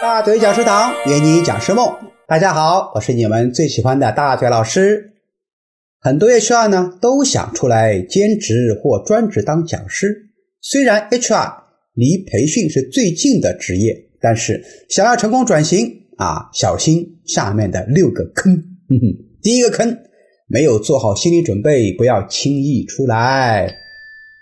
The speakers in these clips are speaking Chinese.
大嘴讲师堂，圆你讲师梦。大家好，我是你们最喜欢的大嘴老师。很多 HR 呢都想出来兼职或专职当讲师。虽然 HR 离培训是最近的职业，但是想要成功转型啊，小心下面的六个坑。第一个坑，没有做好心理准备，不要轻易出来。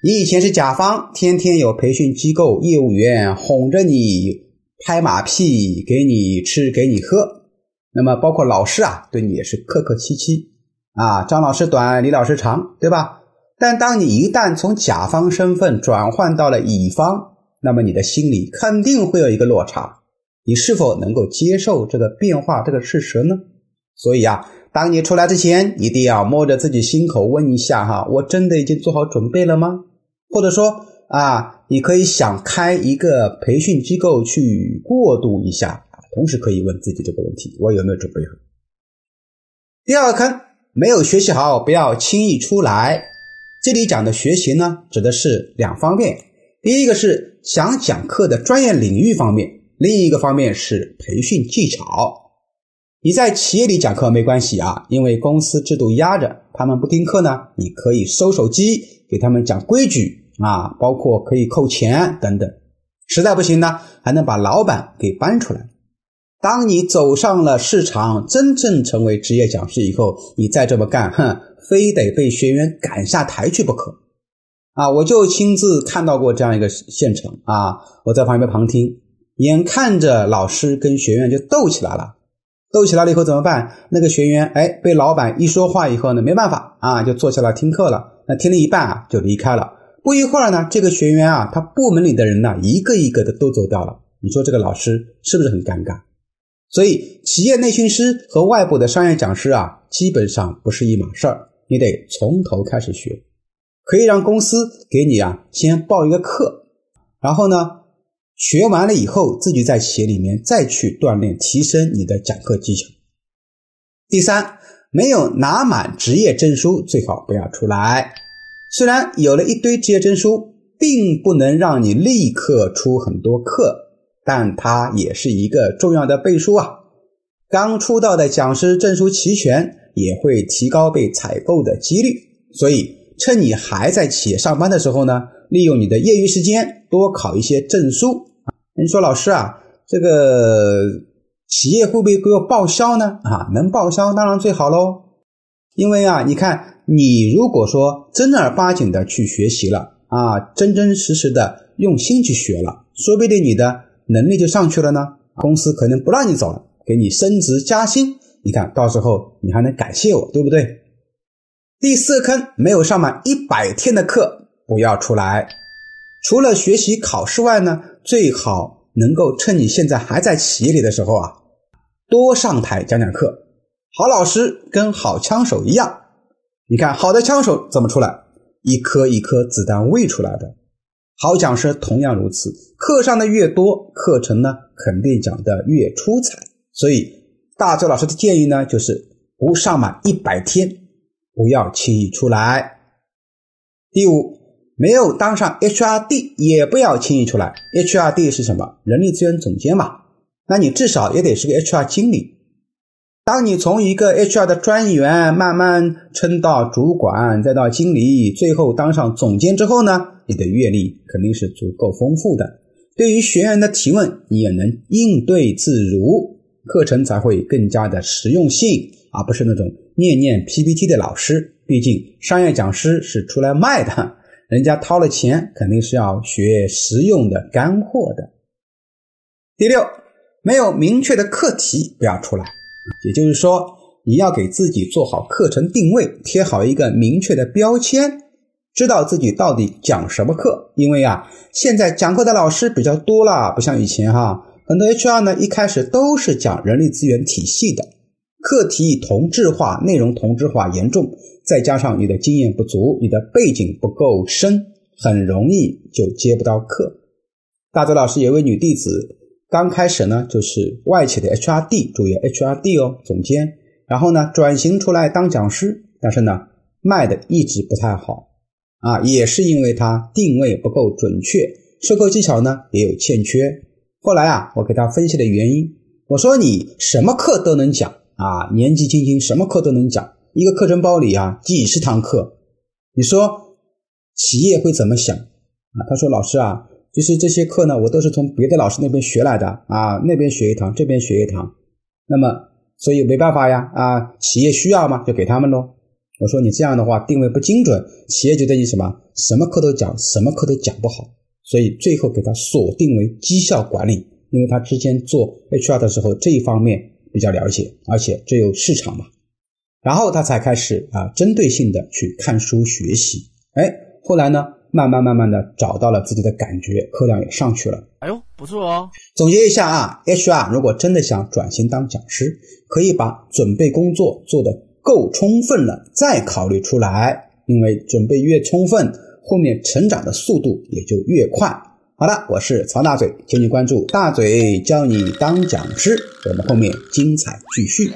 你以前是甲方，天天有培训机构业务员哄着你。拍马屁，给你吃，给你喝，那么包括老师啊，对你也是客客气气啊。张老师短，李老师长，对吧？但当你一旦从甲方身份转换到了乙方，那么你的心里肯定会有一个落差。你是否能够接受这个变化这个事实呢？所以啊，当你出来之前，一定要摸着自己心口问一下哈：我真的已经做好准备了吗？或者说啊？你可以想开一个培训机构去过渡一下，同时可以问自己这个问题：我有没有准备好？第二个坑，没有学习好，不要轻易出来。这里讲的学习呢，指的是两方面：第一个是想讲课的专业领域方面，另一个方面是培训技巧。你在企业里讲课没关系啊，因为公司制度压着，他们不听课呢，你可以收手机，给他们讲规矩。啊，包括可以扣钱等等，实在不行呢，还能把老板给搬出来。当你走上了市场，真正成为职业讲师以后，你再这么干，哼，非得被学员赶下台去不可。啊，我就亲自看到过这样一个现场啊，我在旁边旁听，眼看着老师跟学员就斗起来了，斗起来了以后怎么办？那个学员哎，被老板一说话以后呢，没办法啊，就坐下来听课了。那听了一半啊，就离开了。不一会儿呢，这个学员啊，他部门里的人呢，一个一个的都走掉了。你说这个老师是不是很尴尬？所以，企业内训师和外部的商业讲师啊，基本上不是一码事儿。你得从头开始学，可以让公司给你啊先报一个课，然后呢，学完了以后，自己在企业里面再去锻炼提升你的讲课技巧。第三，没有拿满职业证书，最好不要出来。虽然有了一堆职业证书，并不能让你立刻出很多课，但它也是一个重要的背书啊。刚出道的讲师证书齐全，也会提高被采购的几率。所以，趁你还在企业上班的时候呢，利用你的业余时间多考一些证书啊。你说老师啊，这个企业会不会给我报销呢？啊，能报销当然最好喽。因为啊，你看。你如果说正儿八经的去学习了啊，真真实实的用心去学了，说不定你的能力就上去了呢。公司可能不让你走了，给你升职加薪。你看到时候你还能感谢我，对不对？第四坑，没有上满一百天的课不要出来。除了学习考试外呢，最好能够趁你现在还在企业里的时候啊，多上台讲讲课。好老师跟好枪手一样。你看，好的枪手怎么出来？一颗一颗子弹喂出来的。好讲师同样如此，课上的越多，课程呢肯定讲的越出彩。所以，大周老师的建议呢，就是不上满一百天，不要轻易出来。第五，没有当上 HRD，也不要轻易出来。HRD 是什么？人力资源总监嘛？那你至少也得是个 HR 经理。当你从一个 HR 的专员慢慢升到主管，再到经理，最后当上总监之后呢，你的阅历肯定是足够丰富的。对于学员的提问，你也能应对自如，课程才会更加的实用性，而不是那种念念 PPT 的老师。毕竟商业讲师是出来卖的，人家掏了钱，肯定是要学实用的干货的。第六，没有明确的课题，不要出来。也就是说，你要给自己做好课程定位，贴好一个明确的标签，知道自己到底讲什么课。因为啊，现在讲课的老师比较多了，不像以前哈，很多 HR 呢一开始都是讲人力资源体系的，课题同质化，内容同质化严重，再加上你的经验不足，你的背景不够深，很容易就接不到课。大周老师有位女弟子。刚开始呢，就是外企的 HRD，注意 HRD 哦，总监。然后呢，转型出来当讲师，但是呢，卖的一直不太好啊，也是因为他定位不够准确，授课技巧呢也有欠缺。后来啊，我给他分析的原因，我说你什么课都能讲啊，年纪轻轻什么课都能讲，一个课程包里啊几十堂课，你说企业会怎么想啊？他说老师啊，就是这些课呢，我都是从别的老师那边学来的啊，那边学一堂，这边学一堂，那么所以没办法呀啊，企业需要嘛，就给他们喽。我说你这样的话定位不精准，企业觉得你什么什么课都讲，什么课都讲不好，所以最后给他锁定为绩效管理，因为他之前做 HR 的时候这一方面比较了解，而且这有市场嘛，然后他才开始啊针对性的去看书学习，哎，后来呢慢慢慢慢的找到了自己的感觉，课量也上去了，哎呦不错哦。总结一下啊，HR 如果真的想转型当讲师，可以把准备工作做得。够充分了，再考虑出来，因为准备越充分，后面成长的速度也就越快。好的，我是曹大嘴，请你关注大嘴教你当讲师，我们后面精彩继续。